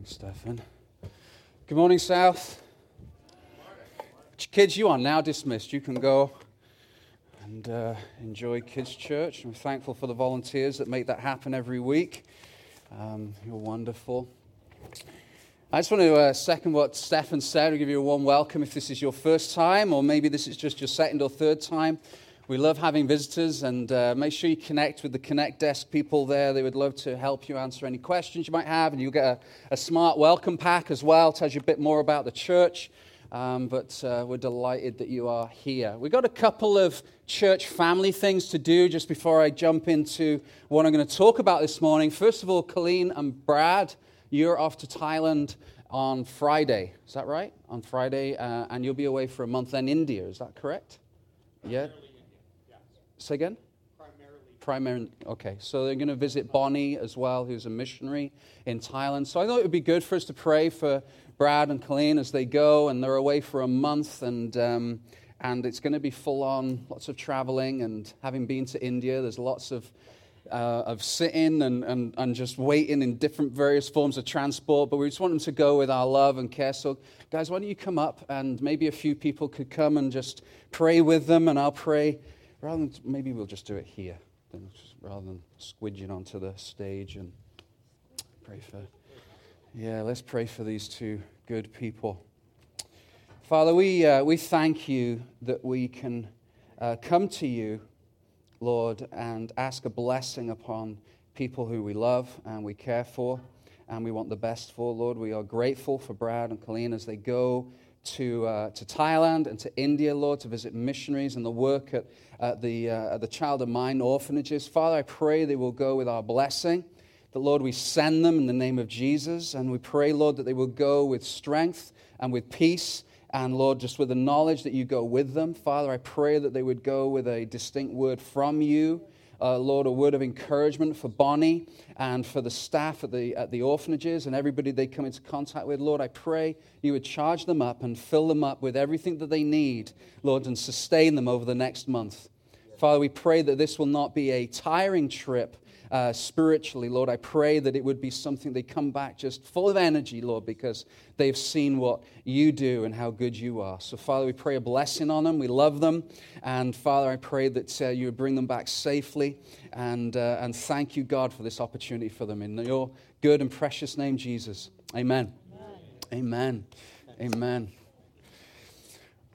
Thanks, Stefan. Good morning, South. Kids, you are now dismissed. You can go and uh, enjoy Kids Church. I'm thankful for the volunteers that make that happen every week. Um, you're wonderful. I just want to uh, second what Stefan said. I'll give you a warm welcome if this is your first time, or maybe this is just your second or third time. We love having visitors, and uh, make sure you connect with the Connect Desk people there. They would love to help you answer any questions you might have, and you'll get a, a smart welcome pack as well. Tells you a bit more about the church. Um, but uh, we're delighted that you are here. We've got a couple of church family things to do just before I jump into what I'm going to talk about this morning. First of all, Colleen and Brad, you're off to Thailand on Friday. Is that right? On Friday, uh, and you'll be away for a month. Then India, is that correct? Yeah. Say again? Primarily. Primarily. Okay. So they're going to visit Bonnie as well, who's a missionary in Thailand. So I thought it would be good for us to pray for Brad and Colleen as they go, and they're away for a month, and um, and it's going to be full on, lots of traveling, and having been to India, there's lots of uh, of sitting and, and, and just waiting in different various forms of transport, but we just want them to go with our love and care. So, guys, why don't you come up and maybe a few people could come and just pray with them, and I'll pray rather than maybe we'll just do it here, rather than squidging onto the stage and pray for. Yeah, let's pray for these two good people. Father, we, uh, we thank you that we can uh, come to you, Lord, and ask a blessing upon people who we love and we care for and we want the best for, Lord. We are grateful for Brad and Colleen as they go to, uh, to Thailand and to India, Lord, to visit missionaries and the work at, at the, uh, at the Child of Mine orphanages. Father, I pray they will go with our blessing. That, Lord, we send them in the name of Jesus. And we pray, Lord, that they will go with strength and with peace. And, Lord, just with the knowledge that you go with them. Father, I pray that they would go with a distinct word from you uh, Lord, a word of encouragement for Bonnie and for the staff at the, at the orphanages and everybody they come into contact with. Lord, I pray you would charge them up and fill them up with everything that they need, Lord, and sustain them over the next month. Father, we pray that this will not be a tiring trip, uh, spiritually, Lord. I pray that it would be something they come back just full of energy, Lord, because they've seen what you do and how good you are. So, Father, we pray a blessing on them. We love them. And, Father, I pray that uh, you would bring them back safely. And, uh, and thank you, God, for this opportunity for them. In your good and precious name, Jesus. Amen. Amen. Amen. Amen.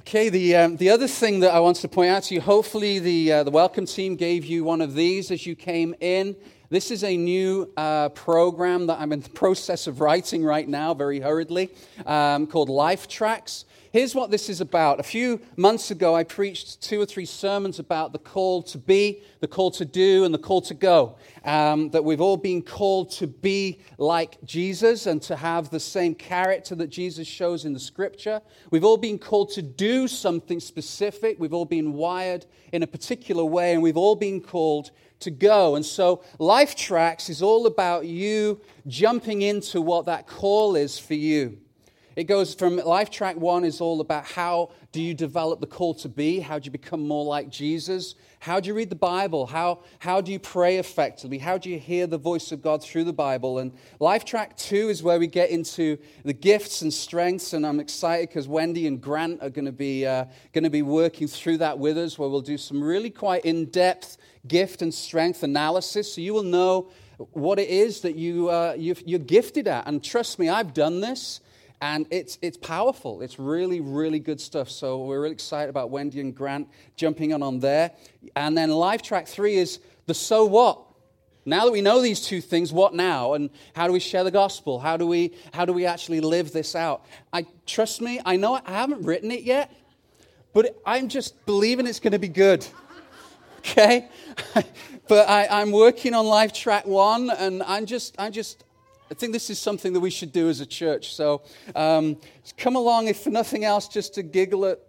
Okay, the, um, the other thing that I want to point out to you hopefully, the, uh, the welcome team gave you one of these as you came in. This is a new uh, program that I'm in the process of writing right now, very hurriedly, um, called Life Tracks. Here's what this is about. A few months ago, I preached two or three sermons about the call to be, the call to do, and the call to go. Um, that we've all been called to be like Jesus and to have the same character that Jesus shows in the scripture. We've all been called to do something specific. We've all been wired in a particular way, and we've all been called to go. And so, Life Tracks is all about you jumping into what that call is for you. It goes from Life Track 1 is all about how do you develop the call to be? How do you become more like Jesus? How do you read the Bible? How, how do you pray effectively? How do you hear the voice of God through the Bible? And Life Track 2 is where we get into the gifts and strengths. And I'm excited because Wendy and Grant are going to be, uh, going to be working through that with us, where we'll do some really quite in depth gift and strength analysis. So you will know what it is that you, uh, you're gifted at. And trust me, I've done this. And it's, it's powerful. It's really, really good stuff. So we're really excited about Wendy and Grant jumping on on there. And then Life Track three is the so what. Now that we know these two things, what now? And how do we share the gospel? How do we, how do we actually live this out? I trust me, I know I haven't written it yet, but I'm just believing it's going to be good. Okay? but I, am working on Life Track one, and I'm just, I'm just I think this is something that we should do as a church. So um, come along, if for nothing else, just to giggle at,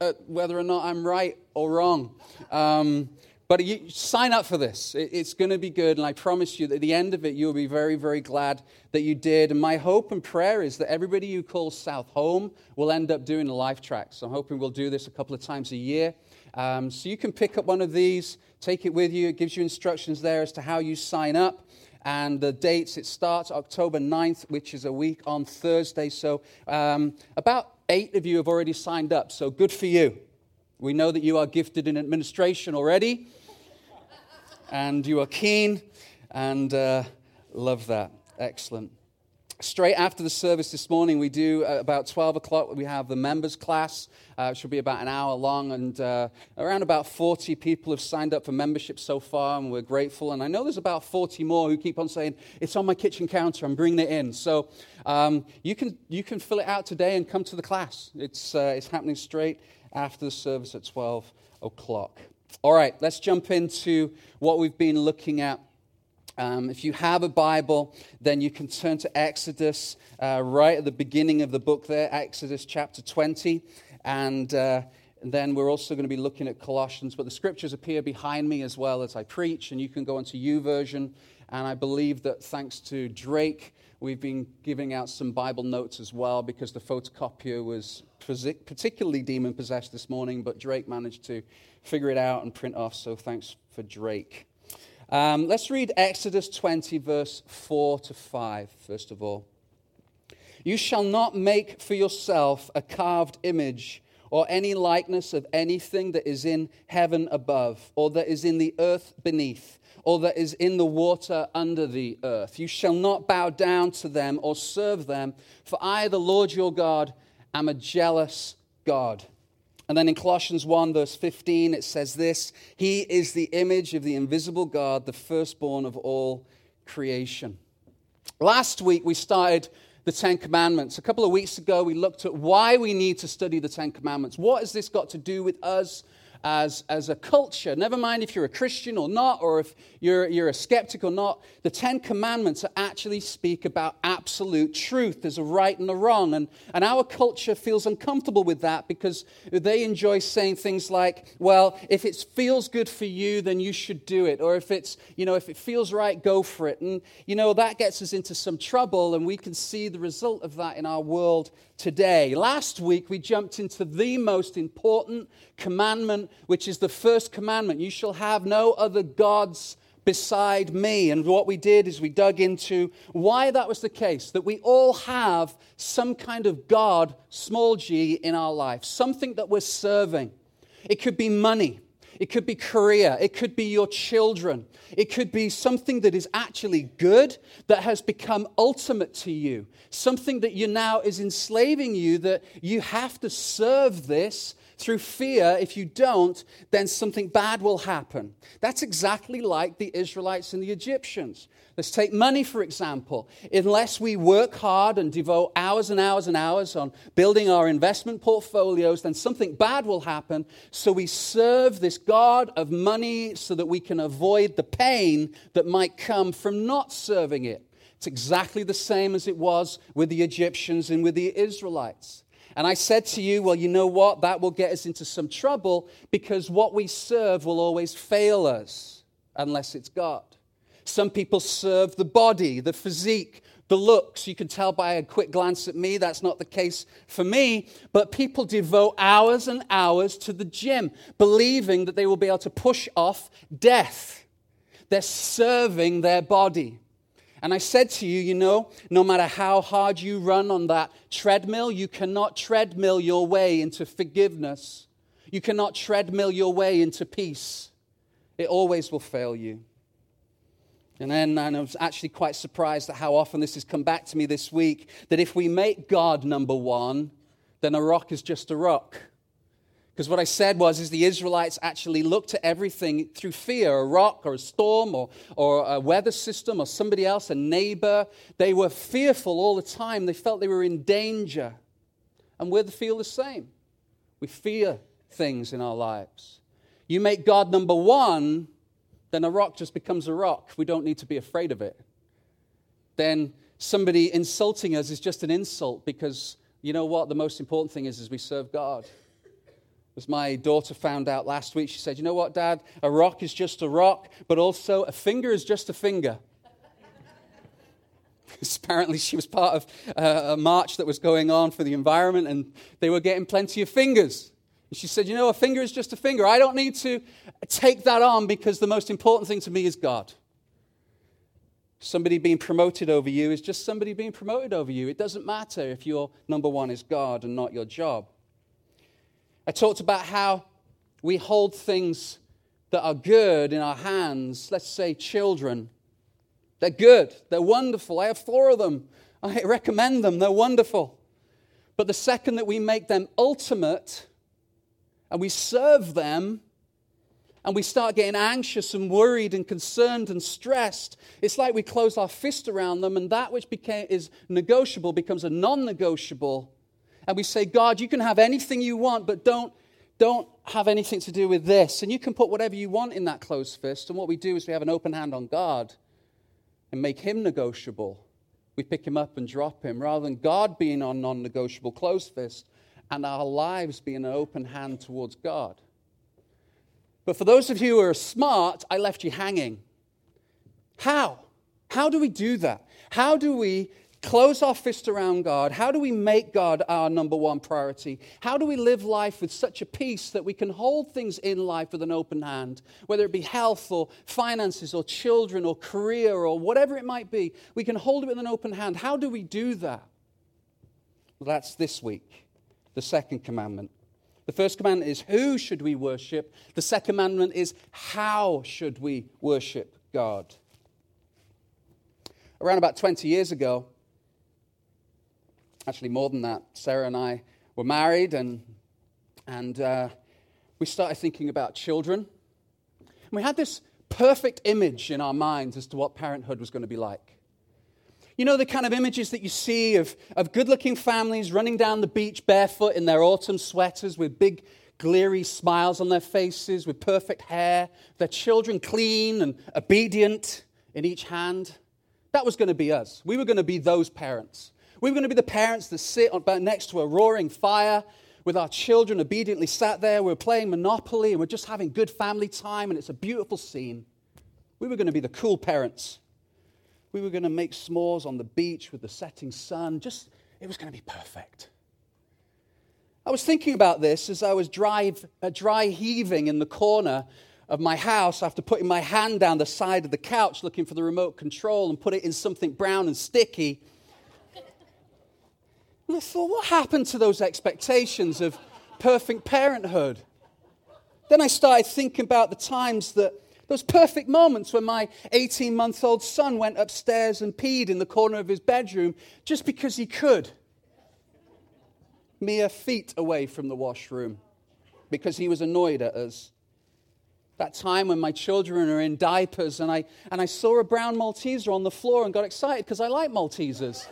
at whether or not I'm right or wrong. Um, but you, sign up for this. It, it's going to be good. And I promise you that at the end of it, you'll be very, very glad that you did. And my hope and prayer is that everybody you call South home will end up doing a life track. So I'm hoping we'll do this a couple of times a year. Um, so you can pick up one of these, take it with you. It gives you instructions there as to how you sign up. And the dates, it starts October 9th, which is a week on Thursday. So um, about eight of you have already signed up. So good for you. We know that you are gifted in administration already, and you are keen, and uh, love that. Excellent. Straight after the service this morning, we do uh, about 12 o'clock, we have the members class. Uh, it should be about an hour long, and uh, around about 40 people have signed up for membership so far, and we're grateful. And I know there's about 40 more who keep on saying, It's on my kitchen counter, I'm bringing it in. So um, you, can, you can fill it out today and come to the class. It's, uh, it's happening straight after the service at 12 o'clock. All right, let's jump into what we've been looking at um, if you have a Bible, then you can turn to Exodus uh, right at the beginning of the book there, Exodus chapter 20. And uh, then we're also going to be looking at Colossians. But the scriptures appear behind me as well as I preach, and you can go onto YouVersion. And I believe that thanks to Drake, we've been giving out some Bible notes as well because the photocopier was particularly demon possessed this morning, but Drake managed to figure it out and print off. So thanks for Drake. Um, let's read Exodus 20, verse 4 to 5, first of all. You shall not make for yourself a carved image or any likeness of anything that is in heaven above, or that is in the earth beneath, or that is in the water under the earth. You shall not bow down to them or serve them, for I, the Lord your God, am a jealous God and then in Colossians 1, verse 15, it says this He is the image of the invisible God, the firstborn of all creation. Last week, we started the Ten Commandments. A couple of weeks ago, we looked at why we need to study the Ten Commandments. What has this got to do with us as, as a culture, never mind if you're a Christian or not, or if you're, you're a skeptic or not, the Ten Commandments actually speak about absolute truth. There's a right and a wrong. And, and our culture feels uncomfortable with that because they enjoy saying things like, well, if it feels good for you, then you should do it. Or if it's, you know, if it feels right, go for it. And, you know, that gets us into some trouble, and we can see the result of that in our world today. Last week, we jumped into the most important commandment, which is the first commandment you shall have no other gods beside me. And what we did is we dug into why that was the case, that we all have some kind of God, small g, in our life, something that we're serving. It could be money. It could be career. It could be your children. It could be something that is actually good that has become ultimate to you. Something that you now is enslaving you that you have to serve this through fear. If you don't, then something bad will happen. That's exactly like the Israelites and the Egyptians. Let's take money, for example. Unless we work hard and devote hours and hours and hours on building our investment portfolios, then something bad will happen. So we serve this God of money so that we can avoid the pain that might come from not serving it. It's exactly the same as it was with the Egyptians and with the Israelites. And I said to you, well, you know what? That will get us into some trouble because what we serve will always fail us unless it's God. Some people serve the body, the physique, the looks. You can tell by a quick glance at me that's not the case for me. But people devote hours and hours to the gym, believing that they will be able to push off death. They're serving their body. And I said to you, you know, no matter how hard you run on that treadmill, you cannot treadmill your way into forgiveness. You cannot treadmill your way into peace. It always will fail you. And then and I was actually quite surprised at how often this has come back to me this week that if we make God number one, then a rock is just a rock. Because what I said was, is the Israelites actually looked at everything through fear, a rock or a storm or, or a weather system or somebody else, a neighbor. They were fearful all the time. They felt they were in danger. And we feel the same. We fear things in our lives. You make God number one, then a rock just becomes a rock. We don't need to be afraid of it. Then somebody insulting us is just an insult because you know what? The most important thing is, is we serve God. As my daughter found out last week, she said, You know what, Dad? A rock is just a rock, but also a finger is just a finger. Apparently, she was part of uh, a march that was going on for the environment, and they were getting plenty of fingers. And she said, You know, a finger is just a finger. I don't need to take that on because the most important thing to me is God. Somebody being promoted over you is just somebody being promoted over you. It doesn't matter if your number one is God and not your job. I talked about how we hold things that are good in our hands. Let's say children. They're good, they're wonderful. I have four of them. I recommend them, they're wonderful. But the second that we make them ultimate and we serve them, and we start getting anxious and worried and concerned and stressed, it's like we close our fist around them, and that which became, is negotiable becomes a non negotiable. And we say, God, you can have anything you want, but don't, don't have anything to do with this. And you can put whatever you want in that closed fist. And what we do is we have an open hand on God and make him negotiable. We pick him up and drop him rather than God being on non negotiable closed fist and our lives being an open hand towards God. But for those of you who are smart, I left you hanging. How? How do we do that? How do we close our fist around God? How do we make God our number one priority? How do we live life with such a peace that we can hold things in life with an open hand, whether it be health or finances or children or career or whatever it might be? We can hold it with an open hand. How do we do that? Well, that's this week, the second commandment. The first commandment is who should we worship? The second commandment is how should we worship God? Around about 20 years ago, actually more than that, Sarah and I were married and, and uh, we started thinking about children. And we had this perfect image in our minds as to what parenthood was going to be like. You know, the kind of images that you see of, of good looking families running down the beach barefoot in their autumn sweaters with big, glary smiles on their faces, with perfect hair, their children clean and obedient in each hand. That was going to be us. We were going to be those parents. We were going to be the parents that sit next to a roaring fire with our children obediently sat there. We we're playing Monopoly and we're just having good family time, and it's a beautiful scene. We were going to be the cool parents we were going to make s'mores on the beach with the setting sun. Just, it was going to be perfect. I was thinking about this as I was dry, uh, dry heaving in the corner of my house after putting my hand down the side of the couch looking for the remote control and put it in something brown and sticky. And I thought, what happened to those expectations of perfect parenthood? Then I started thinking about the times that those perfect moments when my 18 month old son went upstairs and peed in the corner of his bedroom just because he could. Mere feet away from the washroom because he was annoyed at us. That time when my children are in diapers and I, and I saw a brown Malteser on the floor and got excited because I like Maltesers.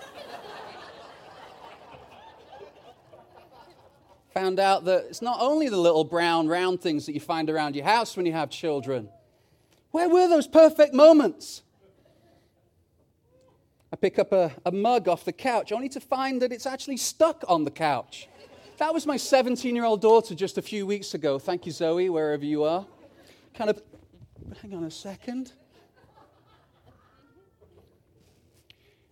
Found out that it's not only the little brown round things that you find around your house when you have children. Where were those perfect moments? I pick up a, a, mug off the couch only to find that it's actually stuck on the couch. That was my 17 year old daughter just a few weeks ago. Thank you, Zoe, wherever you are. Kind of, hang on a second.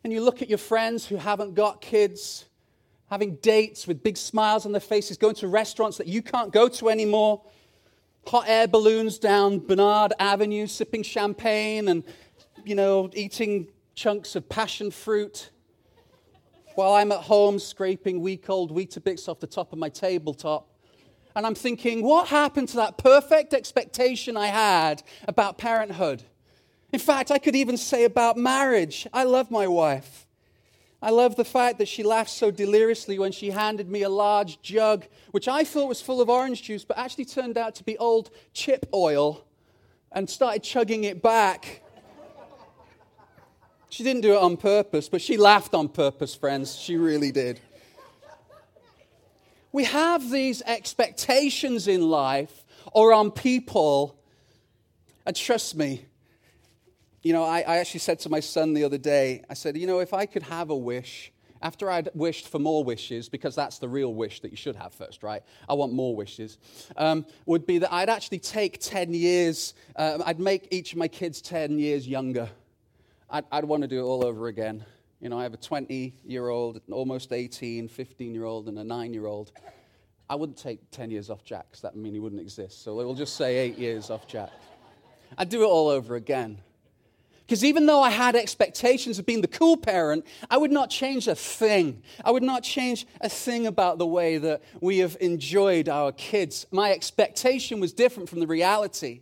And you look at your friends who haven't got kids, having dates with big smiles on their faces, going to restaurants that you can't go to anymore hot air balloons down Bernard Avenue, sipping champagne and, you know, eating chunks of passion fruit while I'm at home scraping week old Weetabix off the top of my tabletop. And I'm thinking, what happened to that perfect expectation I had about parenthood? In fact, I could even say about marriage. I love my wife. I love the fact that she laughed so deliriously when she handed me a large jug, which I thought was full of orange juice, but actually turned out to be old chip oil, and started chugging it back. She didn't do it on purpose, but she laughed on purpose, friends. She really did. We have these expectations in life or on people, and trust me, you know, I, I actually said to my son the other day, I said, you know, if I could have a wish, after I'd wished for more wishes, because that's the real wish that you should have first, right? I want more wishes, um, would be that I'd actually take 10 years, uh, I'd make each of my kids 10 years younger. I'd, I'd want to do it all over again. You know, I have a 20 year old, almost 18, 15 year old, and a 9 year old. I wouldn't take 10 years off Jack, because that would mean he wouldn't exist. So we'll just say eight years off Jack. I'd do it all over again. Because even though I had expectations of being the cool parent, I would not change a thing. I would not change a thing about the way that we have enjoyed our kids. My expectation was different from the reality.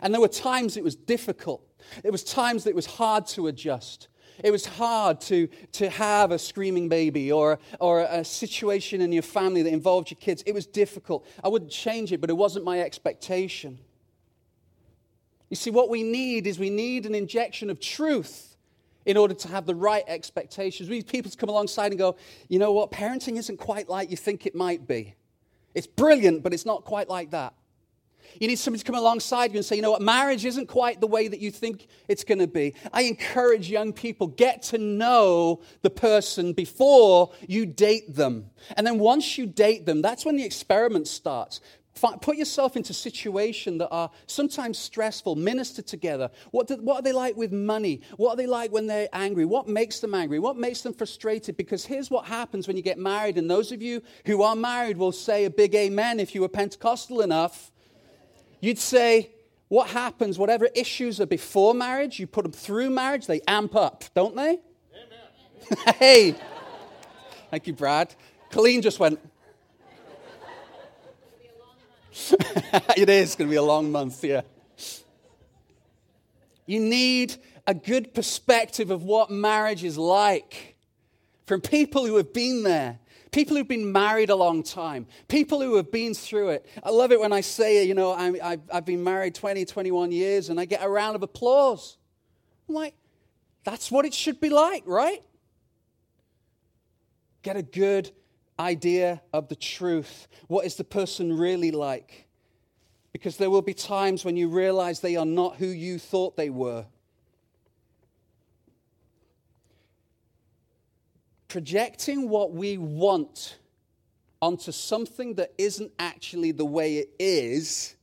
And there were times it was difficult. There was times that it was hard to adjust. It was hard to, to have a screaming baby or, or a situation in your family that involved your kids. It was difficult. I wouldn't change it, but it wasn't my expectation. You see, what we need is we need an injection of truth in order to have the right expectations. We need people to come alongside and go, you know what, parenting isn't quite like you think it might be. It's brilliant, but it's not quite like that. You need somebody to come alongside you and say, you know what, marriage isn't quite the way that you think it's going to be. I encourage young people, get to know the person before you date them. And then once you date them, that's when the experiment starts. Put yourself into situations that are sometimes stressful. Minister together. What, do, what are they like with money? What are they like when they're angry? What makes them angry? What makes them frustrated? Because here's what happens when you get married. And those of you who are married will say a big amen if you were Pentecostal enough. You'd say, what happens, whatever issues are before marriage, you put them through marriage, they amp up, don't they? hey. Thank you, Brad. Colleen just went. it is going to be a long month, yeah. You need a good perspective of what marriage is like from people who have been there, people who've been married a long time, people who have been through it. I love it when I say, you know, i have been married 20, 21 years, and I get a round of applause. I'm like, that's what it should be like, right? Get a good idea of the truth. What is the person really like? Because there will be times when you realize they are not who you thought they were. Projecting what we want onto something that isn't actually the way it is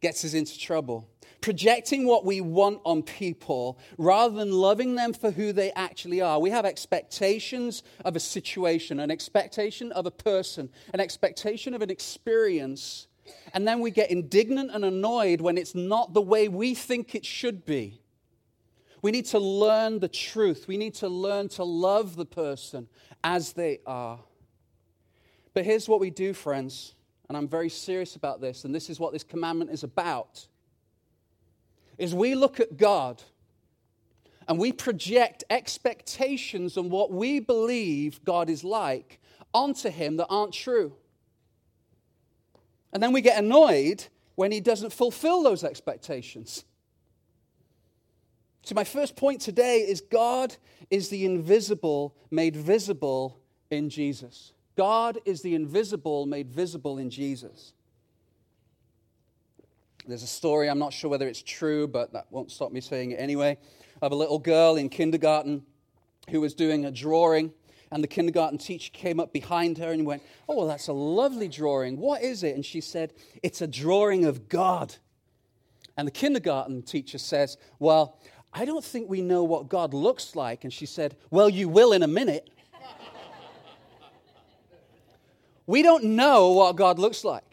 gets us into trouble. Projecting what we want on people rather than loving them for who they actually are. We have expectations of a situation, an expectation of a person, an expectation of an experience, and then we get indignant and annoyed when it's not the way we think it should be. We need to learn the truth. We need to learn to love the person as they are. But here's what we do, friends, and I'm very serious about this, and this is what this commandment is about. Is we look at God and we project expectations on what we believe God is like onto him that aren't true. And then we get annoyed when he doesn't fulfill those expectations. So, my first point today is God is the invisible made visible in Jesus. God is the invisible made visible in Jesus. There's a story, I'm not sure whether it's true, but that won't stop me saying it anyway, of a little girl in kindergarten who was doing a drawing and the kindergarten teacher came up behind her and went, Oh, well, that's a lovely drawing. What is it? And she said, It's a drawing of God. And the kindergarten teacher says, Well, I don't think we know what God looks like. And she said, Well, you will in a minute. we don't know what God looks like.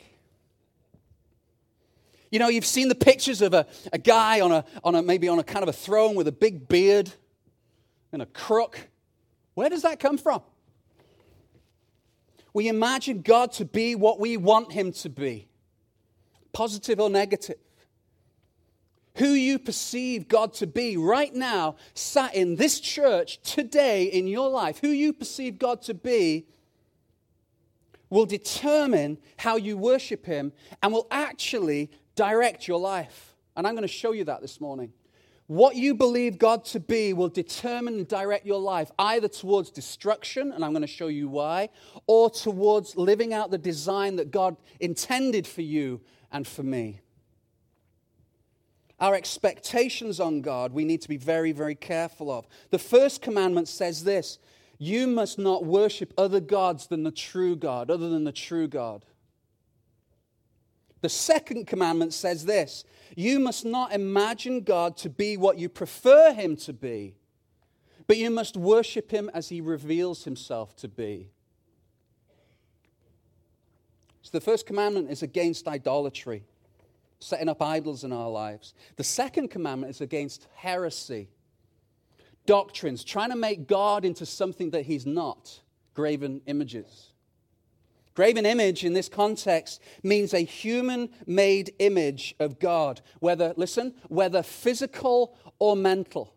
You know, you've seen the pictures of a, a guy on a, on a maybe on a kind of a throne with a big beard and a crook where does that come from? We imagine God to be what we want him to be, positive or negative. Who you perceive God to be right now, sat in this church today in your life, who you perceive God to be will determine how you worship Him and will actually direct your life. And I'm going to show you that this morning. What you believe God to be will determine and direct your life either towards destruction, and I'm going to show you why, or towards living out the design that God intended for you and for me. Our expectations on God, we need to be very, very careful of. The first commandment says this You must not worship other gods than the true God, other than the true God. The second commandment says this You must not imagine God to be what you prefer him to be, but you must worship him as he reveals himself to be. So the first commandment is against idolatry, setting up idols in our lives. The second commandment is against heresy, doctrines, trying to make God into something that he's not, graven images. Graven image in this context means a human made image of God, whether, listen, whether physical or mental.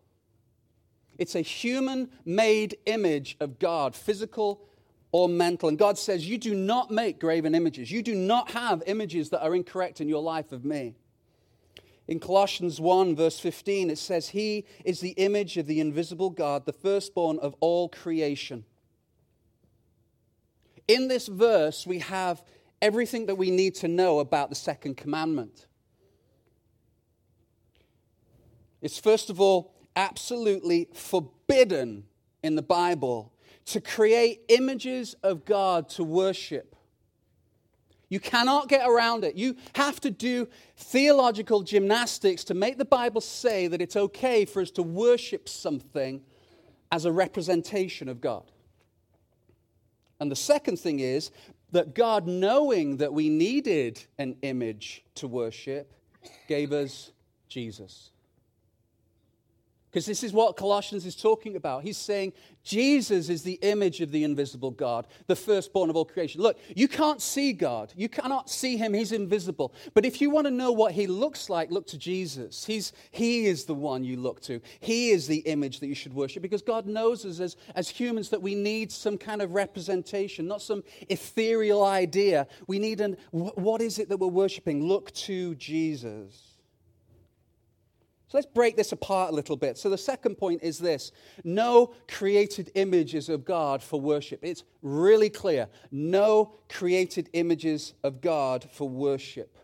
It's a human made image of God, physical or mental. And God says, You do not make graven images. You do not have images that are incorrect in your life of me. In Colossians 1, verse 15, it says, He is the image of the invisible God, the firstborn of all creation. In this verse, we have everything that we need to know about the second commandment. It's first of all absolutely forbidden in the Bible to create images of God to worship. You cannot get around it. You have to do theological gymnastics to make the Bible say that it's okay for us to worship something as a representation of God. And the second thing is that God, knowing that we needed an image to worship, gave us Jesus. Because this is what Colossians is talking about. He's saying Jesus is the image of the invisible God, the firstborn of all creation. Look, you can't see God. You cannot see him. He's invisible. But if you want to know what he looks like, look to Jesus. He's, he is the one you look to. He is the image that you should worship because God knows us as, as humans that we need some kind of representation, not some ethereal idea. We need an, what is it that we're worshiping? Look to Jesus. So let's break this apart a little bit. So the second point is this no created images of God for worship. It's really clear. No created images of God for worship.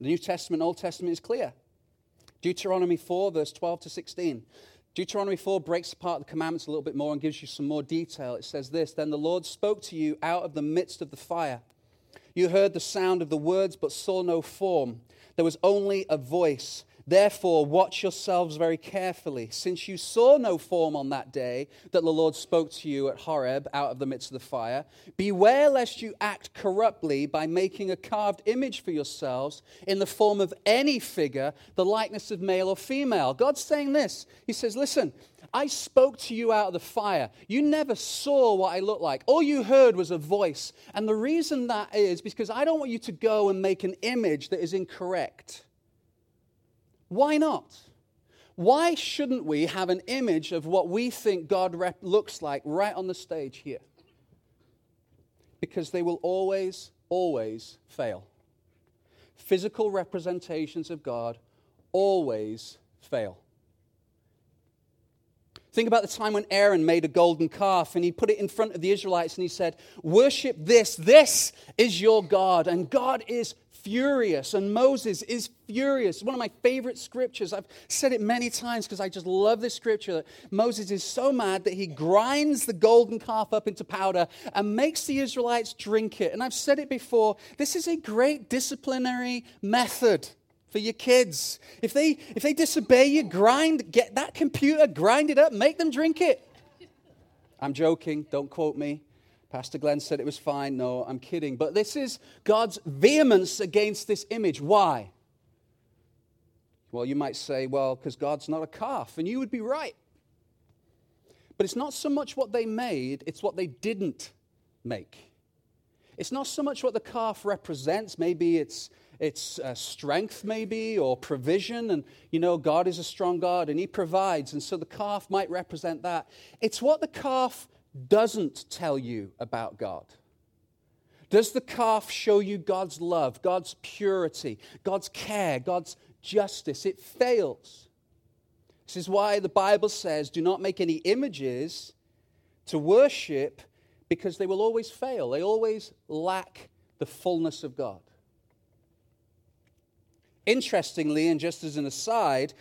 The New Testament, Old Testament is clear. Deuteronomy 4, verse 12 to 16. Deuteronomy 4 breaks apart the commandments a little bit more and gives you some more detail. It says this Then the Lord spoke to you out of the midst of the fire. You heard the sound of the words, but saw no form. There was only a voice. Therefore, watch yourselves very carefully, since you saw no form on that day that the Lord spoke to you at Horeb out of the midst of the fire. Beware lest you act corruptly by making a carved image for yourselves in the form of any figure, the likeness of male or female. God's saying this. He says, Listen, I spoke to you out of the fire. You never saw what I looked like. All you heard was a voice. And the reason that is because I don't want you to go and make an image that is incorrect. Why not? Why shouldn't we have an image of what we think God rep- looks like right on the stage here? Because they will always, always fail. Physical representations of God always fail. Think about the time when Aaron made a golden calf and he put it in front of the Israelites and he said, Worship this. This is your God. And God is furious and Moses is furious. One of my favorite scriptures. I've said it many times because I just love this scripture. That Moses is so mad that he grinds the golden calf up into powder and makes the Israelites drink it. And I've said it before this is a great disciplinary method for your kids. If they, if they disobey you, grind, get that computer, grind it up, make them drink it. I'm joking, don't quote me. Pastor Glenn said it was fine. No, I'm kidding. But this is God's vehemence against this image. Why? Well, you might say, well, because God's not a calf, and you would be right. But it's not so much what they made, it's what they didn't make. It's not so much what the calf represents. Maybe it's it's uh, strength, maybe, or provision. And, you know, God is a strong God and He provides. And so the calf might represent that. It's what the calf doesn't tell you about God. Does the calf show you God's love, God's purity, God's care, God's justice? It fails. This is why the Bible says do not make any images to worship because they will always fail. They always lack the fullness of God. Interestingly, and just as an aside,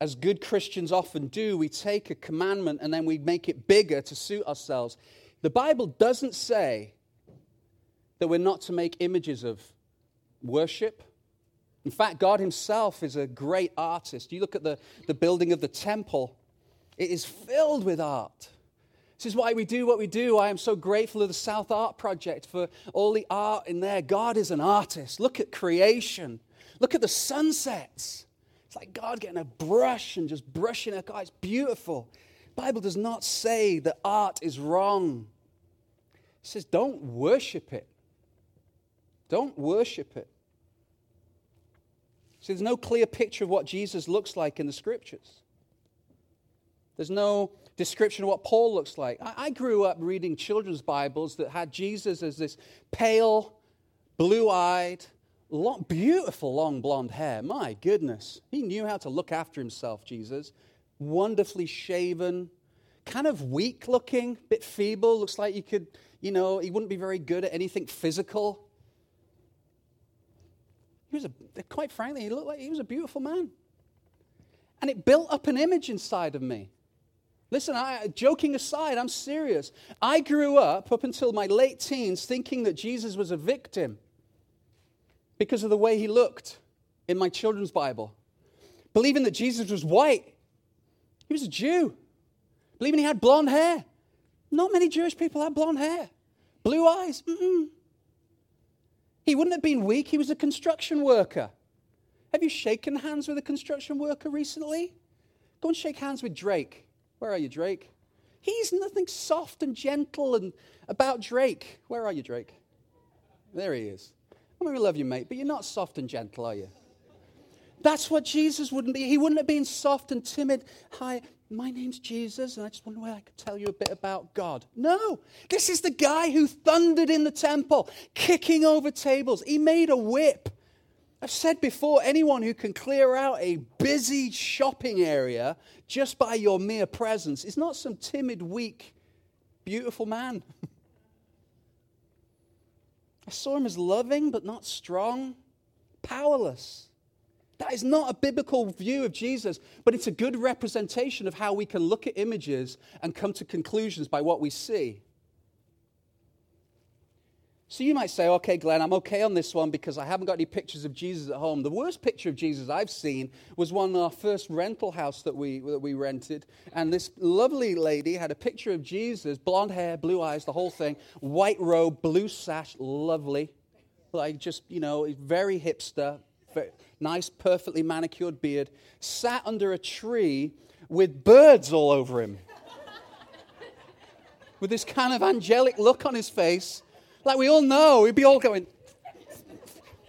as good Christians often do, we take a commandment and then we make it bigger to suit ourselves. The Bible doesn't say that we're not to make images of worship. In fact, God Himself is a great artist. You look at the, the building of the temple, it is filled with art. This is why we do what we do. I am so grateful to the South Art Project for all the art in there. God is an artist. Look at creation. Look at the sunsets. It's like God getting a brush and just brushing a car. It's beautiful. Bible does not say that art is wrong. It says don't worship it. Don't worship it. See, there's no clear picture of what Jesus looks like in the scriptures. There's no description of what Paul looks like. I, I grew up reading children's Bibles that had Jesus as this pale, blue eyed, long, beautiful long blonde hair. My goodness. He knew how to look after himself, Jesus. Wonderfully shaven, kind of weak looking, bit feeble. Looks like you could, you know, he wouldn't be very good at anything physical. He was a, quite frankly, he looked like he was a beautiful man. And it built up an image inside of me. Listen, I, joking aside, I'm serious. I grew up, up until my late teens, thinking that Jesus was a victim because of the way he looked in my children's Bible. Believing that Jesus was white. He was a Jew. Believing he had blonde hair. Not many Jewish people have blonde hair. Blue eyes. Mm-mm. He wouldn't have been weak. He was a construction worker. Have you shaken hands with a construction worker recently? Go and shake hands with Drake. Where are you, Drake? He's nothing soft and gentle and about Drake. Where are you, Drake? There he is. I mean, we love you, mate, but you're not soft and gentle, are you? That's what Jesus wouldn't be. He wouldn't have been soft and timid. Hi, my name's Jesus, and I just wonder where I could tell you a bit about God. No, this is the guy who thundered in the temple, kicking over tables. He made a whip. I've said before anyone who can clear out a busy shopping area just by your mere presence is not some timid, weak, beautiful man. I saw him as loving but not strong, powerless. That is not a biblical view of Jesus, but it's a good representation of how we can look at images and come to conclusions by what we see. So you might say, okay, Glenn, I'm okay on this one because I haven't got any pictures of Jesus at home. The worst picture of Jesus I've seen was one in our first rental house that we, that we rented. And this lovely lady had a picture of Jesus, blonde hair, blue eyes, the whole thing, white robe, blue sash, lovely. Like just, you know, very hipster, very nice, perfectly manicured beard, sat under a tree with birds all over him. with this kind of angelic look on his face like we all know, we'd be all going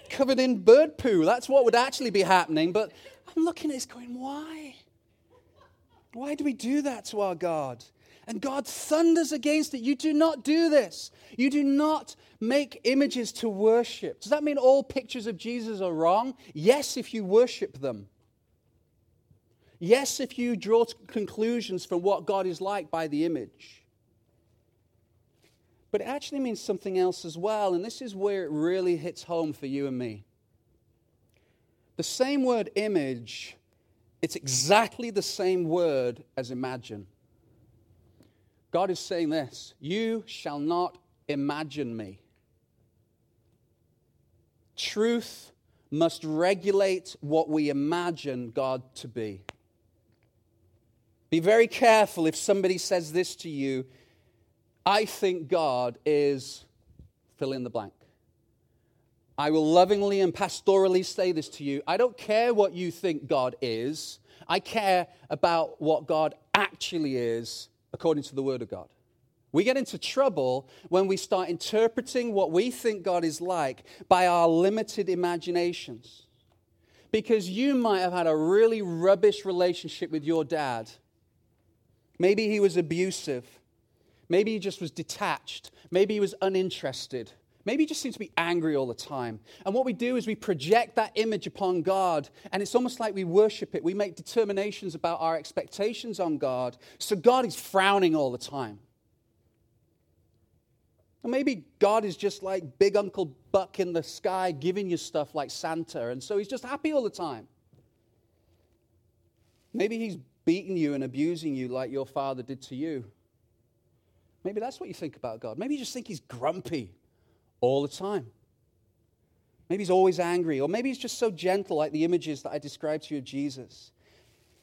covered in bird poo. That's what would actually be happening. But I'm looking at this going, why? Why do we do that to our God? And God thunders against it. You do not do this. You do not make images to worship. Does that mean all pictures of Jesus are wrong? Yes, if you worship them. Yes, if you draw conclusions from what God is like by the image. But it actually means something else as well, and this is where it really hits home for you and me. The same word image, it's exactly the same word as imagine. God is saying this You shall not imagine me. Truth must regulate what we imagine God to be. Be very careful if somebody says this to you I think God is fill in the blank. I will lovingly and pastorally say this to you. I don't care what you think God is, I care about what God actually is according to the Word of God. We get into trouble when we start interpreting what we think God is like by our limited imaginations. Because you might have had a really rubbish relationship with your dad. Maybe he was abusive. Maybe he just was detached. Maybe he was uninterested. Maybe he just seems to be angry all the time. And what we do is we project that image upon God, and it's almost like we worship it. We make determinations about our expectations on God. So God is frowning all the time. Or maybe God is just like big Uncle Buck in the sky giving you stuff like Santa, and so he's just happy all the time. Maybe he's beating you and abusing you like your father did to you. Maybe that's what you think about God. Maybe you just think he's grumpy all the time. Maybe he's always angry, or maybe he's just so gentle, like the images that I described to you of Jesus.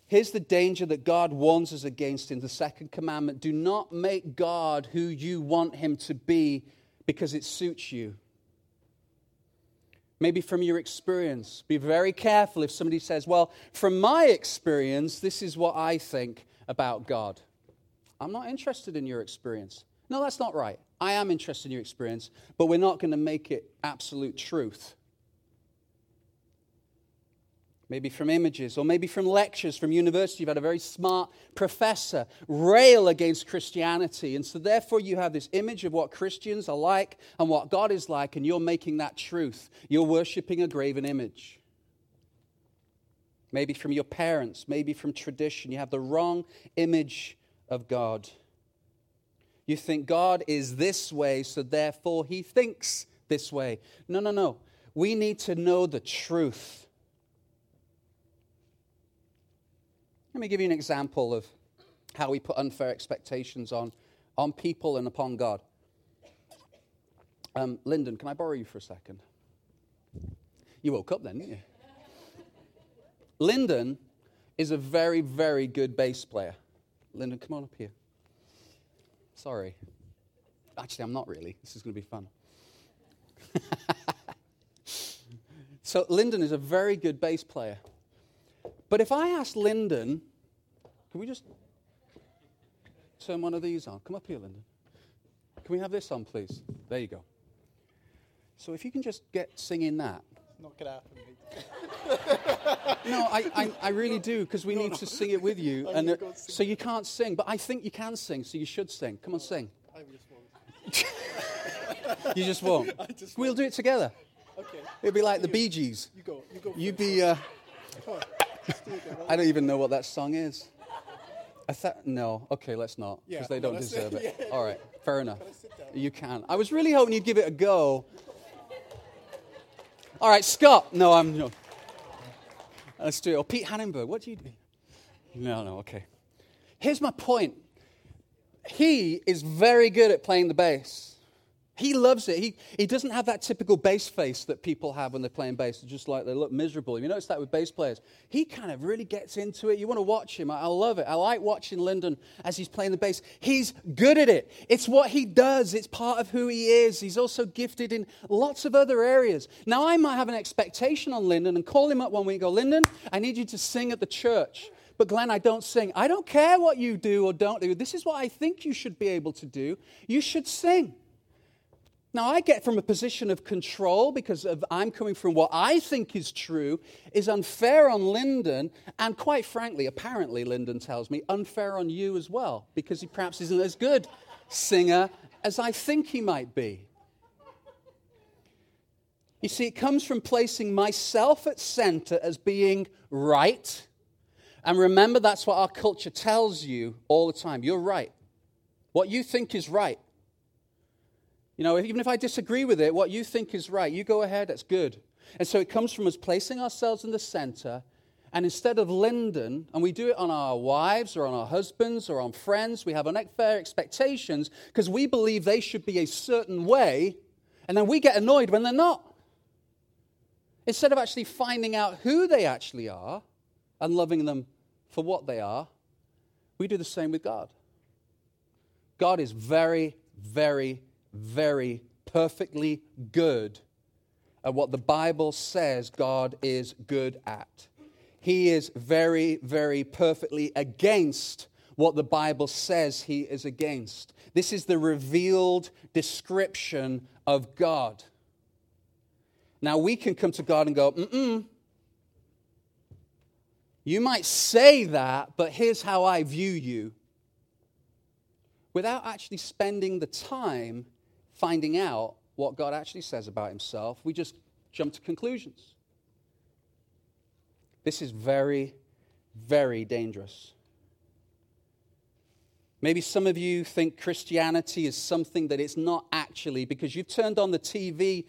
Here's the danger that God warns us against in the second commandment do not make God who you want him to be because it suits you. Maybe from your experience. Be very careful if somebody says, Well, from my experience, this is what I think about God. I'm not interested in your experience. No, that's not right. I am interested in your experience, but we're not going to make it absolute truth. Maybe from images, or maybe from lectures from university. You've had a very smart professor rail against Christianity. And so, therefore, you have this image of what Christians are like and what God is like, and you're making that truth. You're worshiping a graven image. Maybe from your parents, maybe from tradition. You have the wrong image of God. You think God is this way, so therefore he thinks this way. No, no, no. We need to know the truth. Let me give you an example of how we put unfair expectations on, on people and upon God. Um, Lyndon, can I borrow you for a second? You woke up then, didn't you? Lyndon is a very, very good bass player. Lyndon, come on up here. Sorry. Actually, I'm not really. This is going to be fun. so, Lyndon is a very good bass player. But if I ask Lyndon, can we just turn one of these on? Come up here, Lyndon. Can we have this on, please? There you go. So, if you can just get singing that. Not going to happen, no, I, I, I, really do, because we no, need no. to sing it with you. and uh, so you can't sing, but I think you can sing, so you should sing. Come on, sing. I just won't. you just won't. Just we'll won't. do it together. Okay. It'll be like the Bee Gees. You go. You go. You'd be. Uh, I don't even know what that song is. I thought no. Okay, let's not because yeah, they don't deserve it. Yeah. All right, fair enough. Can you can. I was really hoping you'd give it a go. All right, Scott. No, I'm. No. Let's do it. Or Pete Hannenberg. What do you do? No, no, okay. Here's my point. He is very good at playing the bass. He loves it. He, he doesn't have that typical bass face that people have when they're playing bass. It's just like they look miserable. You notice that with bass players. He kind of really gets into it. You want to watch him. I, I love it. I like watching Lyndon as he's playing the bass. He's good at it. It's what he does, it's part of who he is. He's also gifted in lots of other areas. Now, I might have an expectation on Lyndon and call him up one week and go, Lyndon, I need you to sing at the church. But Glenn, I don't sing. I don't care what you do or don't do. This is what I think you should be able to do. You should sing. Now, I get from a position of control because of, I'm coming from what I think is true, is unfair on Lyndon, and quite frankly, apparently, Lyndon tells me, unfair on you as well, because he perhaps isn't as good singer as I think he might be. You see, it comes from placing myself at center as being right. And remember, that's what our culture tells you all the time. You're right. What you think is right. You know, even if I disagree with it, what you think is right, you go ahead, that's good. And so it comes from us placing ourselves in the center, and instead of Lyndon, and we do it on our wives or on our husbands or on friends, we have unfair expectations because we believe they should be a certain way, and then we get annoyed when they're not. Instead of actually finding out who they actually are and loving them for what they are, we do the same with God. God is very, very very perfectly good at what the Bible says God is good at. He is very, very perfectly against what the Bible says he is against. This is the revealed description of God. Now we can come to God and go, mm You might say that, but here's how I view you. Without actually spending the time finding out what God actually says about himself, we just jump to conclusions. This is very, very dangerous. Maybe some of you think Christianity is something that it's not actually because you've turned on the TV,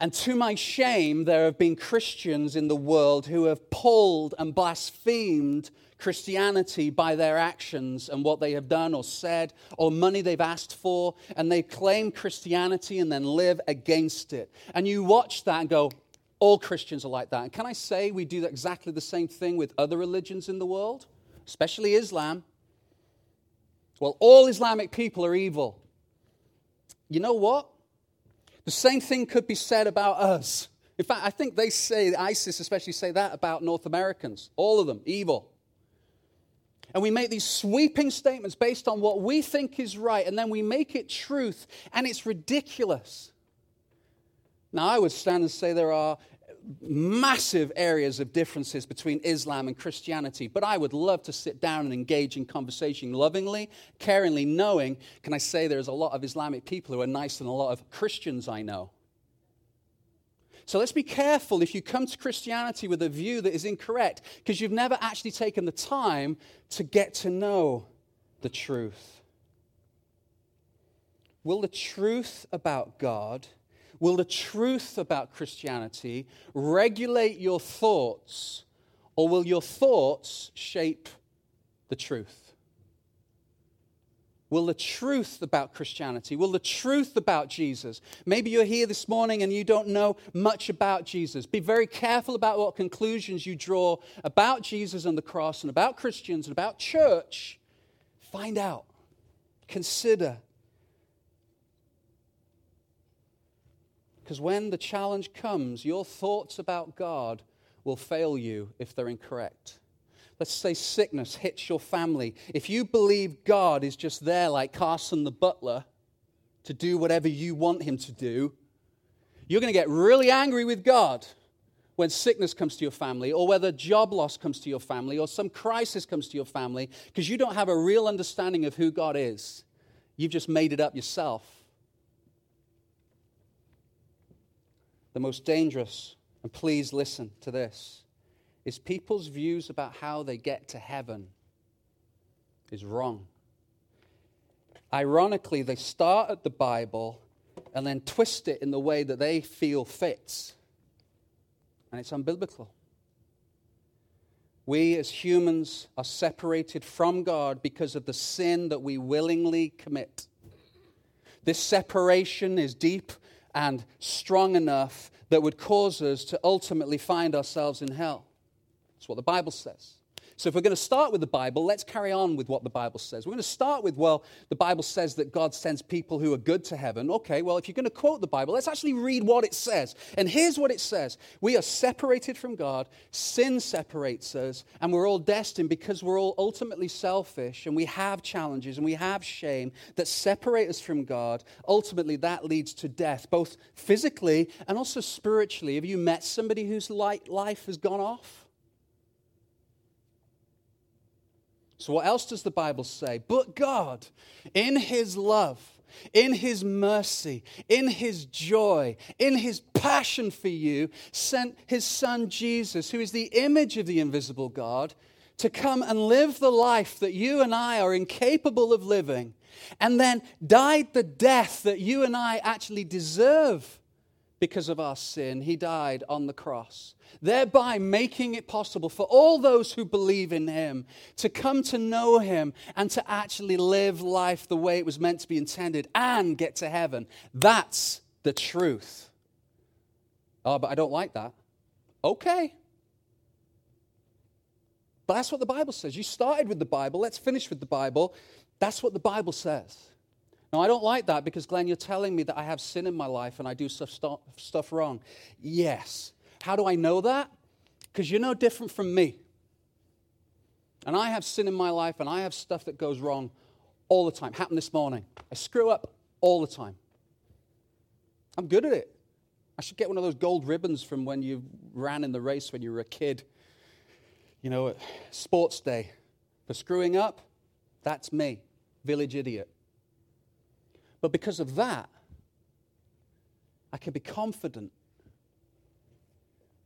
and to my shame, there have been Christians in the world who have pulled and blasphemed Christianity by their actions and what they have done or said or money they've asked for, and they claim Christianity and then live against it. And you watch that and go, all Christians are like that. And can I say we do exactly the same thing with other religions in the world, especially Islam? Well, all Islamic people are evil. You know what? The same thing could be said about us. In fact, I think they say, ISIS especially say that about North Americans. All of them, evil. And we make these sweeping statements based on what we think is right, and then we make it truth, and it's ridiculous. Now, I would stand and say there are massive areas of differences between Islam and Christianity, but I would love to sit down and engage in conversation lovingly, caringly, knowing, can I say there's a lot of Islamic people who are nicer than a lot of Christians I know. So let's be careful if you come to Christianity with a view that is incorrect because you've never actually taken the time to get to know the truth. Will the truth about God Will the truth about Christianity regulate your thoughts, or will your thoughts shape the truth? Will the truth about Christianity, will the truth about Jesus, maybe you're here this morning and you don't know much about Jesus. Be very careful about what conclusions you draw about Jesus and the cross and about Christians and about church. Find out, consider, Because when the challenge comes, your thoughts about God will fail you if they're incorrect. Let's say sickness hits your family. If you believe God is just there, like Carson the butler, to do whatever you want him to do, you're going to get really angry with God when sickness comes to your family, or whether job loss comes to your family, or some crisis comes to your family, because you don't have a real understanding of who God is. You've just made it up yourself. the most dangerous, and please listen to this, is people's views about how they get to heaven is wrong. Ironically, they start at the Bible and then twist it in the way that they feel fits. And it's unbiblical. We as humans are separated from God because of the sin that we willingly commit. This separation is deep and strong enough that would cause us to ultimately find ourselves in hell. That's what the Bible says. So, if we're going to start with the Bible, let's carry on with what the Bible says. We're going to start with, well, the Bible says that God sends people who are good to heaven. Okay, well, if you're going to quote the Bible, let's actually read what it says. And here's what it says We are separated from God, sin separates us, and we're all destined because we're all ultimately selfish and we have challenges and we have shame that separate us from God. Ultimately, that leads to death, both physically and also spiritually. Have you met somebody whose life has gone off? So, what else does the Bible say? But God, in His love, in His mercy, in His joy, in His passion for you, sent His Son Jesus, who is the image of the invisible God, to come and live the life that you and I are incapable of living, and then died the death that you and I actually deserve because of our sin. He died on the cross thereby making it possible for all those who believe in him to come to know him and to actually live life the way it was meant to be intended and get to heaven. That's the truth. Oh, but I don't like that. Okay. But that's what the Bible says. You started with the Bible. Let's finish with the Bible. That's what the Bible says. Now, I don't like that because, Glenn, you're telling me that I have sin in my life and I do stuff, stuff wrong. Yes. How do I know that? Because you're no different from me. And I have sin in my life and I have stuff that goes wrong all the time. Happened this morning. I screw up all the time. I'm good at it. I should get one of those gold ribbons from when you ran in the race when you were a kid. You know, at sports day. For screwing up, that's me, village idiot. But because of that, I can be confident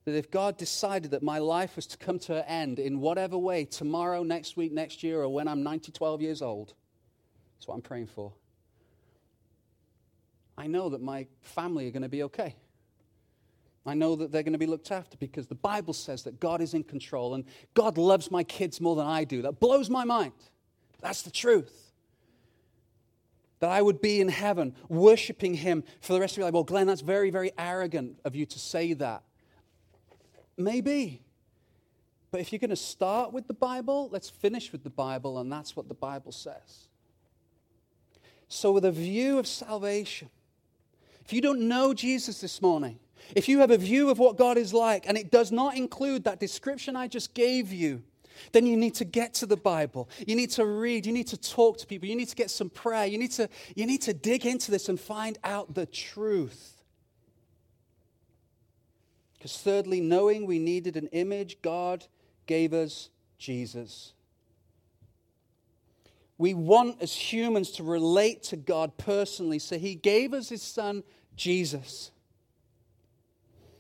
that if God decided that my life was to come to an end in whatever way, tomorrow, next week, next year, or when I'm 90, 12 years old, that's what I'm praying for. I know that my family are going to be okay. I know that they're going to be looked after because the Bible says that God is in control and God loves my kids more than I do. That blows my mind. That's the truth. That I would be in heaven worshiping Him for the rest of your life. Well, Glenn, that's very, very arrogant of you to say that. Maybe. But if you're going to start with the Bible, let's finish with the Bible, and that's what the Bible says. So, with a view of salvation, if you don't know Jesus this morning, if you have a view of what God is like and it does not include that description I just gave you, then you need to get to the Bible. You need to read. You need to talk to people. You need to get some prayer. You need to, you need to dig into this and find out the truth. Because, thirdly, knowing we needed an image, God gave us Jesus. We want as humans to relate to God personally, so He gave us His Son, Jesus.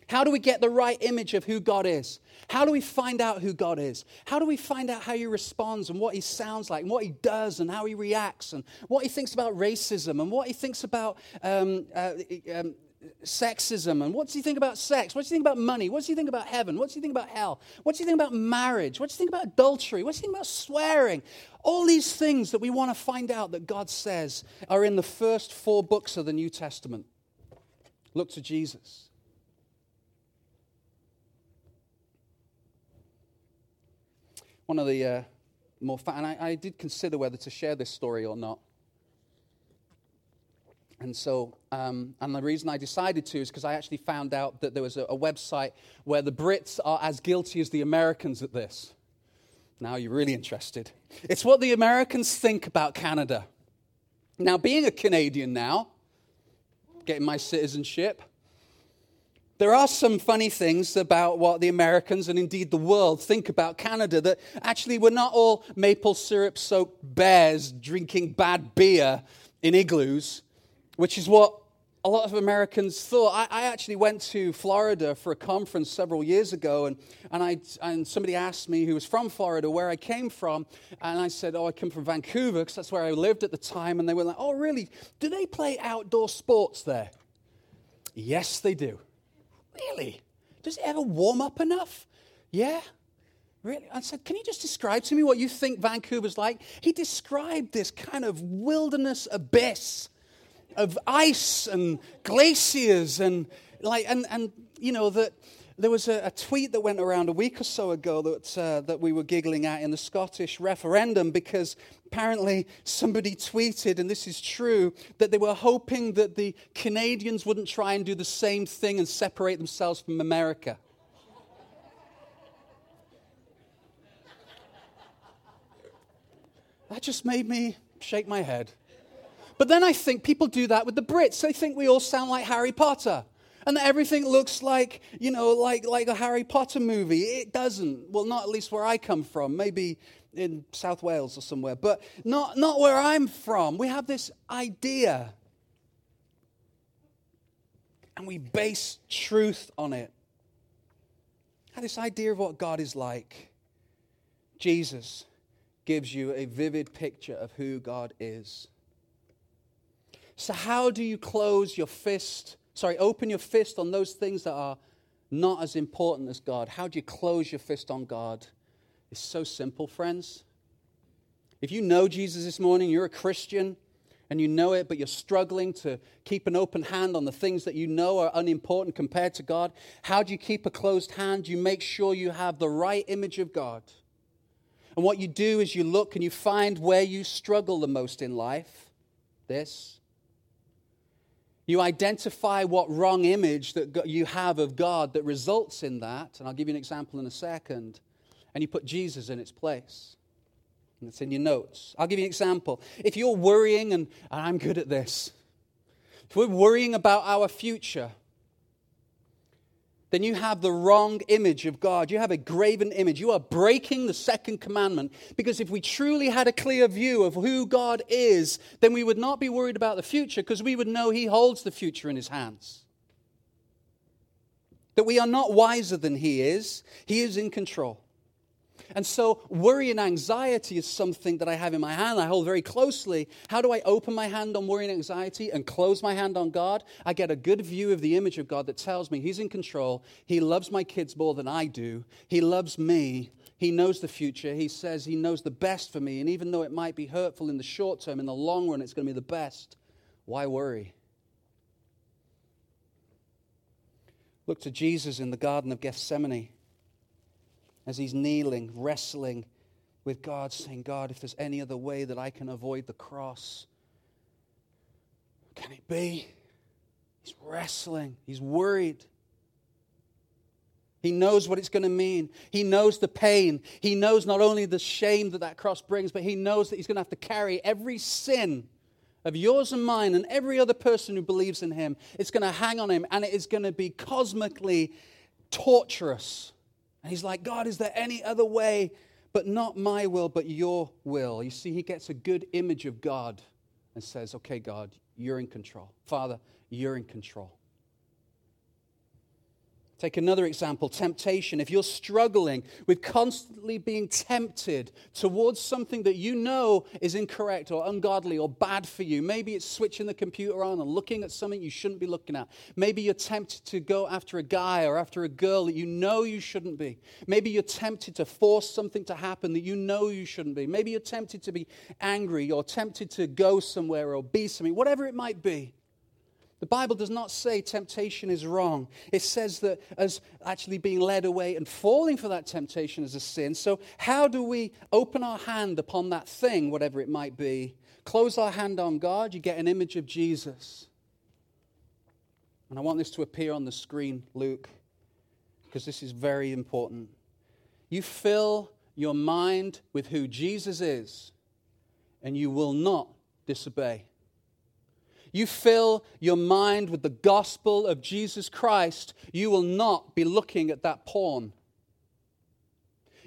How do we get the right image of who God is? How do we find out who God is? How do we find out how He responds and what He sounds like and what He does and how He reacts and what He thinks about racism and what He thinks about um, uh, um, sexism and what does He think about sex? What does He think about money? What does He think about heaven? What does He think about hell? What does He think about marriage? What does He think about adultery? What does He think about swearing? All these things that we want to find out that God says are in the first four books of the New Testament. Look to Jesus. One of the uh, more, and I, I did consider whether to share this story or not. And so, um, and the reason I decided to is because I actually found out that there was a, a, website where the Brits are as guilty as the Americans at this. Now you're really interested. It's what the Americans think about Canada. Now, being a Canadian now, getting my citizenship, there are some funny things about what the Americans and indeed the world think about Canada that actually we're not all maple syrup soaked bears drinking bad beer in igloos, which is what a lot of Americans thought. I, I, actually went to Florida for a conference several years ago, and, and, I, and somebody asked me who was from Florida where I came from. And I said, Oh, I come from Vancouver because that's where I lived at the time. And they were like, Oh, really? Do they play outdoor sports there? Yes, they do. Really? Does it ever warm up enough? Yeah? Really? I said, Can you just describe to me what you think Vancouver's like? He described this kind of wilderness abyss of ice and glaciers and like and and you know that there was a, a, tweet that went around a week or so ago that, uh, that we were giggling at in the Scottish referendum because apparently somebody tweeted, and this is true, that they were hoping that the Canadians wouldn't try and do the same thing and separate themselves from America. That just made me shake my head. But then I think people do that with the Brits. They think we all sound like Harry Potter and everything looks like, you know, like, like a Harry Potter movie. It doesn't. Well, not at least where I come from. Maybe in South Wales or somewhere, but not, not where I'm from. We have this idea. And we base truth on it. Have this idea of what God is like. Jesus gives you a vivid picture of who God is. So, how do you close your fist sorry, open your fist on those things that are not as important as God. How do you close your fist on God? It's so simple, friends. If you know Jesus this morning, you're a Christian, and you know it, but you're struggling to keep an open hand on the things that you know are unimportant compared to God, how do you keep a closed hand? You make sure you have the right image of God. And what you do is you look and you find where you struggle the most in life. This. You identify what wrong image that you have of God that results in that. And I'll give you an example in a second. And you put Jesus in its place. And it's in your notes. I'll give you an example. If you're worrying, and, and I'm good at this, if we're worrying about our future, then you have the wrong image of God. You have a graven image. You are breaking the second commandment. Because if we truly had a clear view of who God is, then we would not be worried about the future because we would know He holds the future in His hands. That we are not wiser than He is, He is in control. And so, worry and anxiety is something that I have in my hand. I hold very closely. How do I open my hand on worry and anxiety and close my hand on God? I get a good view of the image of God that tells me He's in control. He loves my kids more than I do. He loves me. He knows the future. He says He knows the best for me. And even though it might be hurtful in the short term, in the long run, it's going to be the best. Why worry? Look to Jesus in the Garden of Gethsemane as he's kneeling, wrestling with God, saying, God, if there's any other way that I can avoid the cross, can it be? He's wrestling, he's worried. He knows what it's going to mean. He knows the pain. He knows not only the shame that that cross brings, but he knows that he's going to have to carry every sin of yours and mine and every other person who believes in him. It's going to hang on him and it is going to be cosmically torturous. And he's like, God, is there any other way but not my will, but your will? You see, he gets a good image of God and says, Okay, God, you're in control. Father, you're in control. Take another example temptation. If you're struggling with constantly being tempted towards something that you know is incorrect or ungodly or bad for you, maybe it's switching the computer on and looking at something you shouldn't be looking at. Maybe you're tempted to go after a guy or after a girl that you know you shouldn't be. Maybe you're tempted to force something to happen that you know you shouldn't be. Maybe you're tempted to be angry or tempted to go somewhere or be something, whatever it might be. The Bible does not say temptation is wrong. It says that as actually being led away and falling for that temptation is a sin. So, how do we open our hand upon that thing, whatever it might be? Close our hand on God, you get an image of Jesus. And I want this to appear on the screen, Luke, because this is very important. You fill your mind with who Jesus is, and you will not disobey you fill your mind with the gospel of Jesus Christ, you will not be looking at that porn.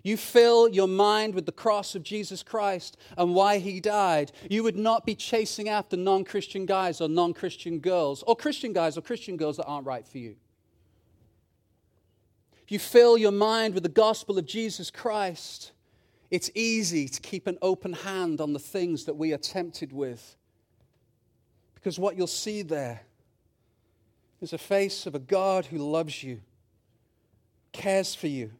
You fill your mind with the cross of Jesus Christ and why he died, you would not be chasing after non Christian guys or non Christian girls, or Christian guys or Christian girls that aren't right for you. You fill your mind with the gospel of Jesus Christ, it's easy to keep an open hand on the things that we are tempted with because what you'll see there is a face of a God who loves you, cares for you,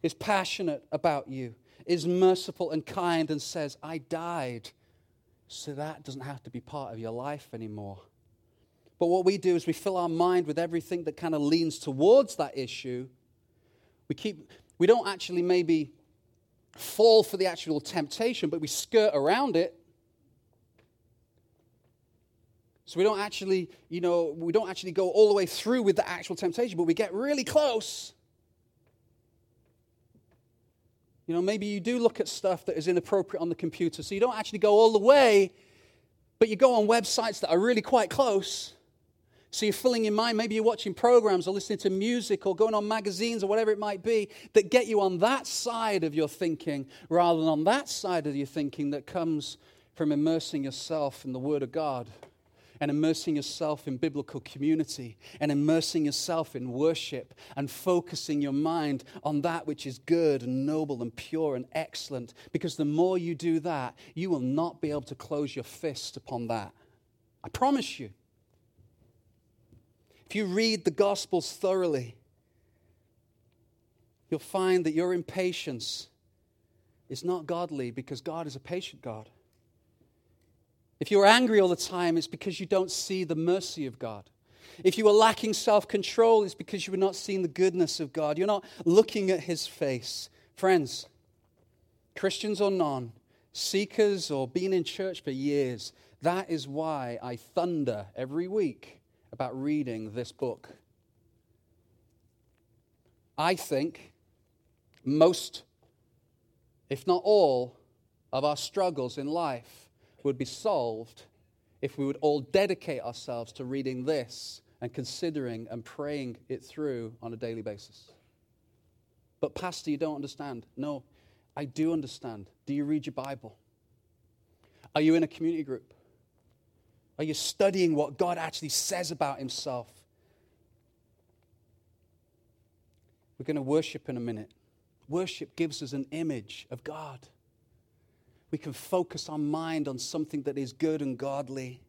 is passionate about you, is merciful and kind, and says, I died so that doesn't have to be part of your life anymore. But what we do is we fill our mind with everything that kind of leans towards that issue. We keep we don't actually maybe fall for the actual temptation, but we skirt around it So we don't actually, you know, we don't actually go all the way through with the actual temptation, but we get really close. You know, maybe you do look at stuff that is inappropriate on the computer, so you don't actually go all the way, but you go on websites that are really quite close. So you're filling your mind, maybe you're watching programs or listening to music or going on magazines or whatever it might be that get you on that side of your thinking rather than on that side of your thinking that comes from immersing yourself in the Word of God and immersing yourself in biblical community and immersing yourself in worship and focusing your mind on that which is good and noble and pure and excellent. Because the more you do that, you will not be able to close your fist upon that. I promise you. If you read the Gospels thoroughly, you'll find that your impatience is not godly because God is a patient God. If you're angry all the time, it's because you don't see the mercy of God. If you are lacking self control, it's because you are not seeing the goodness of God. You're not looking at His face. Friends, Christians or non, seekers or been in church for years, that is why I thunder every week about reading this book. I think most, if not all, of our struggles in life would be solved if we would all dedicate ourselves to reading this and considering and praying it through on a daily basis. But, Pastor, you don't understand. No, I do understand. Do you read your Bible? Are you in a community group? Are you studying what God actually says about Himself? We're going to worship in a minute. Worship gives us an image of God we can focus our mind on something that is good and godly.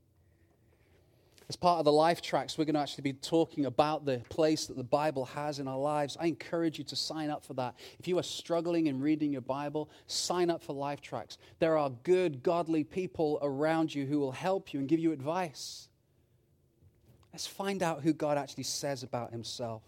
As part of the Life Tracks, we're going to actually be talking about the place that the Bible has in our lives. I encourage you to sign up for that. If you are struggling in reading your Bible, sign up for Life Tracks. There are good, godly people around you who will help you and give you advice. Let's find out who God actually says about himself.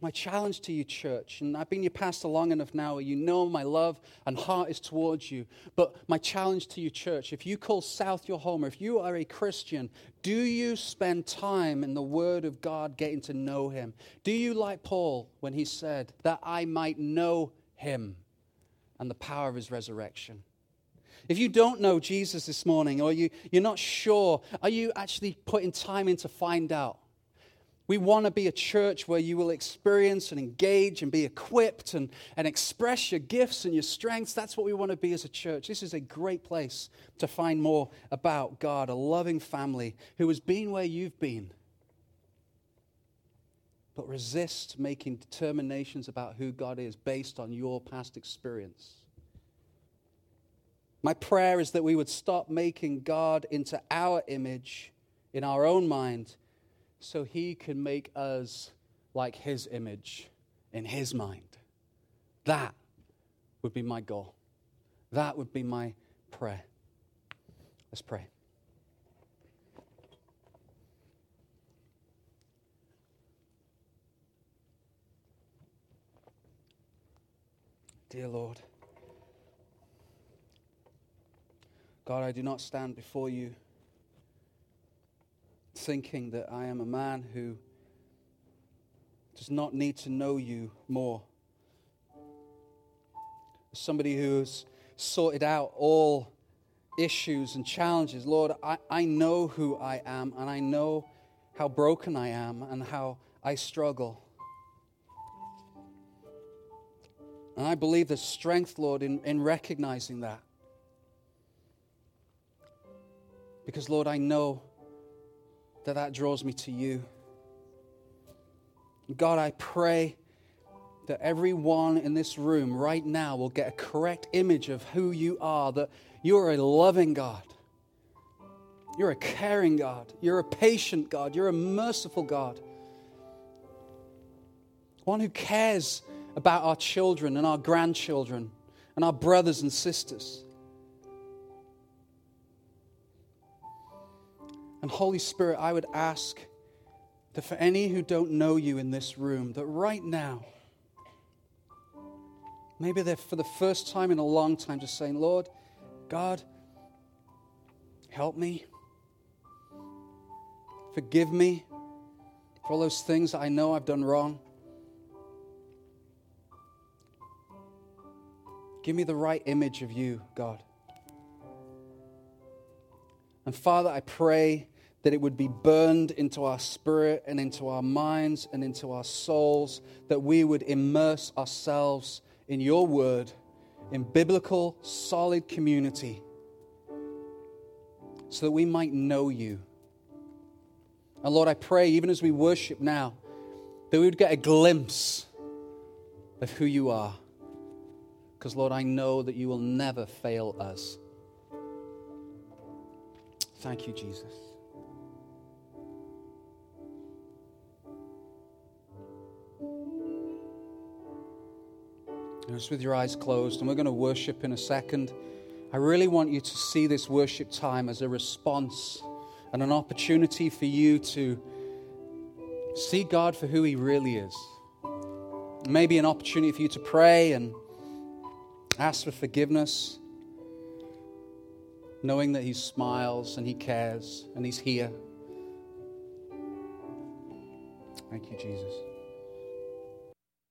My challenge to you, church, and I've been your pastor long enough now you know my love and heart is towards you. But my challenge to you, church, if you call South your home, or if you are a Christian, do you spend time in the Word of God getting to know Him? Do you, like Paul, when he said, that I might know Him and the power of His resurrection? If you don't know Jesus this morning, or you, you're not sure, are you actually putting time in to find out? We want to be a church where you will experience and engage and be equipped and, and express your gifts and your strengths. That's what we want to be as a church. This is a great place to find more about God, a loving family who has been where you've been. But resist making determinations about who God is based on your past experience. My prayer is that we would stop making God into our image in our own mind so he can make us like his image in his mind. That would be my goal. That would be my prayer. Let's pray. Dear Lord, God, I do not stand before you thinking that I am a man who does not need to know you more. Somebody who's sorted out all issues and challenges. Lord, I, I know who I am, and I know how broken I am and how I struggle. And I believe there's strength, Lord, in, in recognizing that. Because, Lord, I know that that draws me to you. God, I pray that everyone in this room right now will get a correct image of who you are, that you're a loving God. You're a caring God. You're a patient God. You're a merciful God. One who cares about our children and our grandchildren and our brothers and sisters. And Holy Spirit, I would ask that for any who don't know you in this room, that right now, maybe they're for the first time in a long time just saying, Lord, God, help me. Forgive me for all those things that I know I've done wrong. Give me the right image of you, God. And Father, I pray that it would be burned into our spirit and into our minds and into our souls, that we would immerse ourselves in your word, in biblical, solid community, so that we might know you. And Lord, I pray, even as we worship now, that we would get a glimpse of who you are. Because, Lord, I know that you will never fail us. Thank you, Jesus. Just with your eyes closed, and we're going to worship in a second. I really want you to see this worship time as a response and an opportunity for you to see God for who He really is. Maybe an opportunity for you to pray and ask for forgiveness knowing that He smiles and He cares and He's here. Thank you, Jesus.